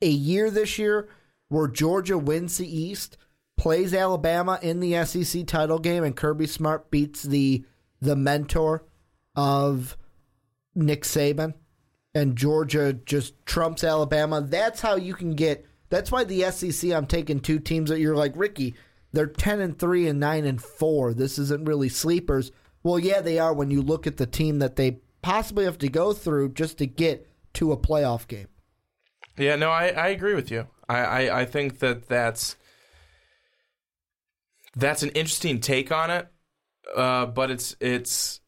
a year this year where Georgia wins the East, plays Alabama in the SEC title game, and Kirby Smart beats the the mentor of Nick Saban, and Georgia just trumps Alabama. That's how you can get. That's why the SEC. I'm taking two teams that you're like Ricky. They're ten and three and nine and four. This isn't really sleepers. Well, yeah, they are when you look at the team that they possibly have to go through just to get to a playoff game. Yeah, no, I, I agree with you. I, I, I think that that's that's an interesting take on it, uh, but it's it's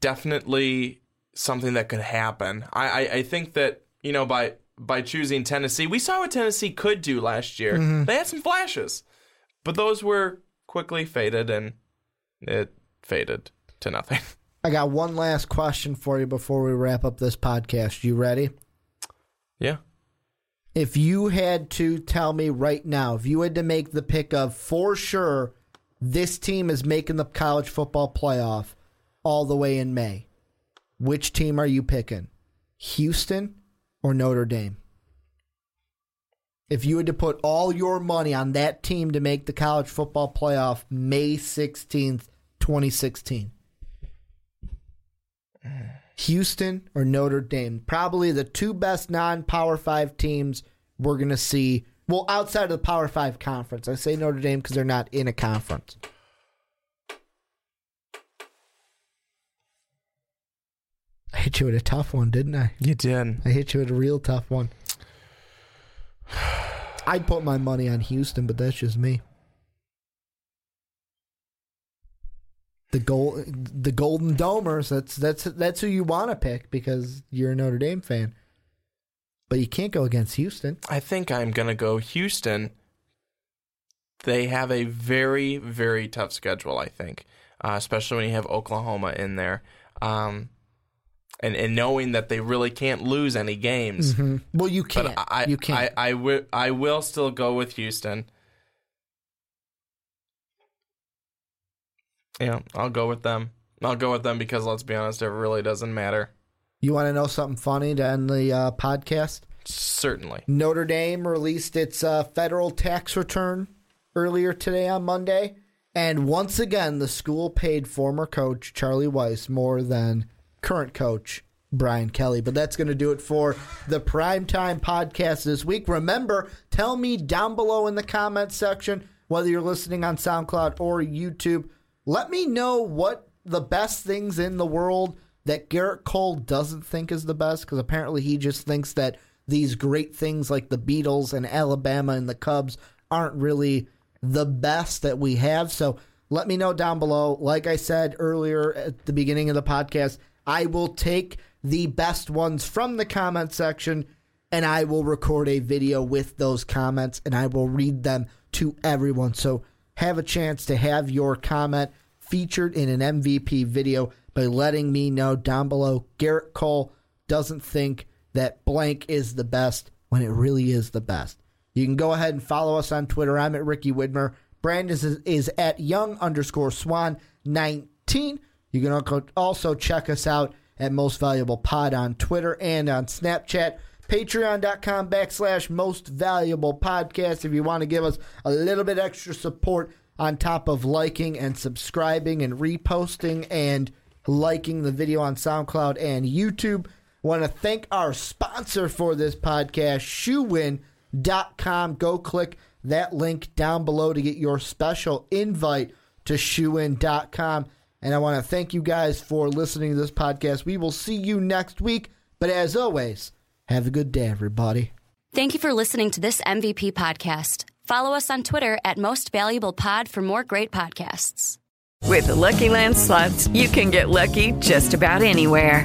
definitely something that could happen. I, I, I think that you know by by choosing Tennessee, we saw what Tennessee could do last year. Mm-hmm. They had some flashes, but those were quickly faded, and it faded to nothing. I got one last question for you before we wrap up this podcast. You ready? yeah. If you had to tell me right now, if you had to make the pick of for sure this team is making the college football playoff all the way in May, which team are you picking? Houston or Notre Dame? If you had to put all your money on that team to make the college football playoff May 16th, 2016. Houston or Notre Dame. Probably the two best non Power Five teams we're going to see. Well, outside of the Power Five conference. I say Notre Dame because they're not in a conference. I hit you with a tough one, didn't I? You did. I hit you with a real tough one. I'd put my money on Houston, but that's just me. The gold, the Golden Domers. That's that's that's who you want to pick because you're a Notre Dame fan. But you can't go against Houston. I think I'm going to go Houston. They have a very, very tough schedule, I think, uh, especially when you have Oklahoma in there. Um, and, and knowing that they really can't lose any games. Well, you can't. I, you can't. I, I, I will still go with Houston. Yeah, I'll go with them. I'll go with them because let's be honest, it really doesn't matter. you want to know something funny to end the uh, podcast? Certainly. Notre Dame released its uh, federal tax return earlier today on Monday. And once again, the school paid former coach Charlie Weis more than current coach Brian Kelly. But that's going to do it for the Primetime Podcast this week. Remember, tell me down below in the comments section whether you're listening on SoundCloud or YouTube. Let me know what the best things in the world that Gerrit Cole doesn't think is the best because apparently he just thinks that these great things like the Beatles and Alabama and the Cubs aren't really the best that we have. So let me know down below. Like I said earlier at the beginning of the podcast, I will take the best ones from the comment section and I will record a video with those comments and I will read them to everyone. So have a chance to have your comment featured in an MVP video by letting me know down below. Gerrit Cole doesn't think that blank is the best when it really is the best. You can go ahead and follow us on Twitter. I'm at Ricky Widmer. Brandon is, is at young underscore swan 19. You can also check us out at Most Valuable Pod on Twitter and on Snapchat. Patreon.com backslash Most Valuable Podcast. If you want to give us a little bit extra support on top of liking and subscribing and reposting and liking the video on SoundCloud and YouTube. Want to thank our sponsor for this podcast, shoowin.com. Go click that link down below to get your special invite to shoowin.com. And I want to thank you guys for listening to this podcast. We will see you next week. But as always, have a good day, everybody. Thank you for listening to this MVP podcast. Follow us on Twitter at Most Valuable Pod for more great podcasts. With the Lucky Land slots, you can get lucky just about anywhere.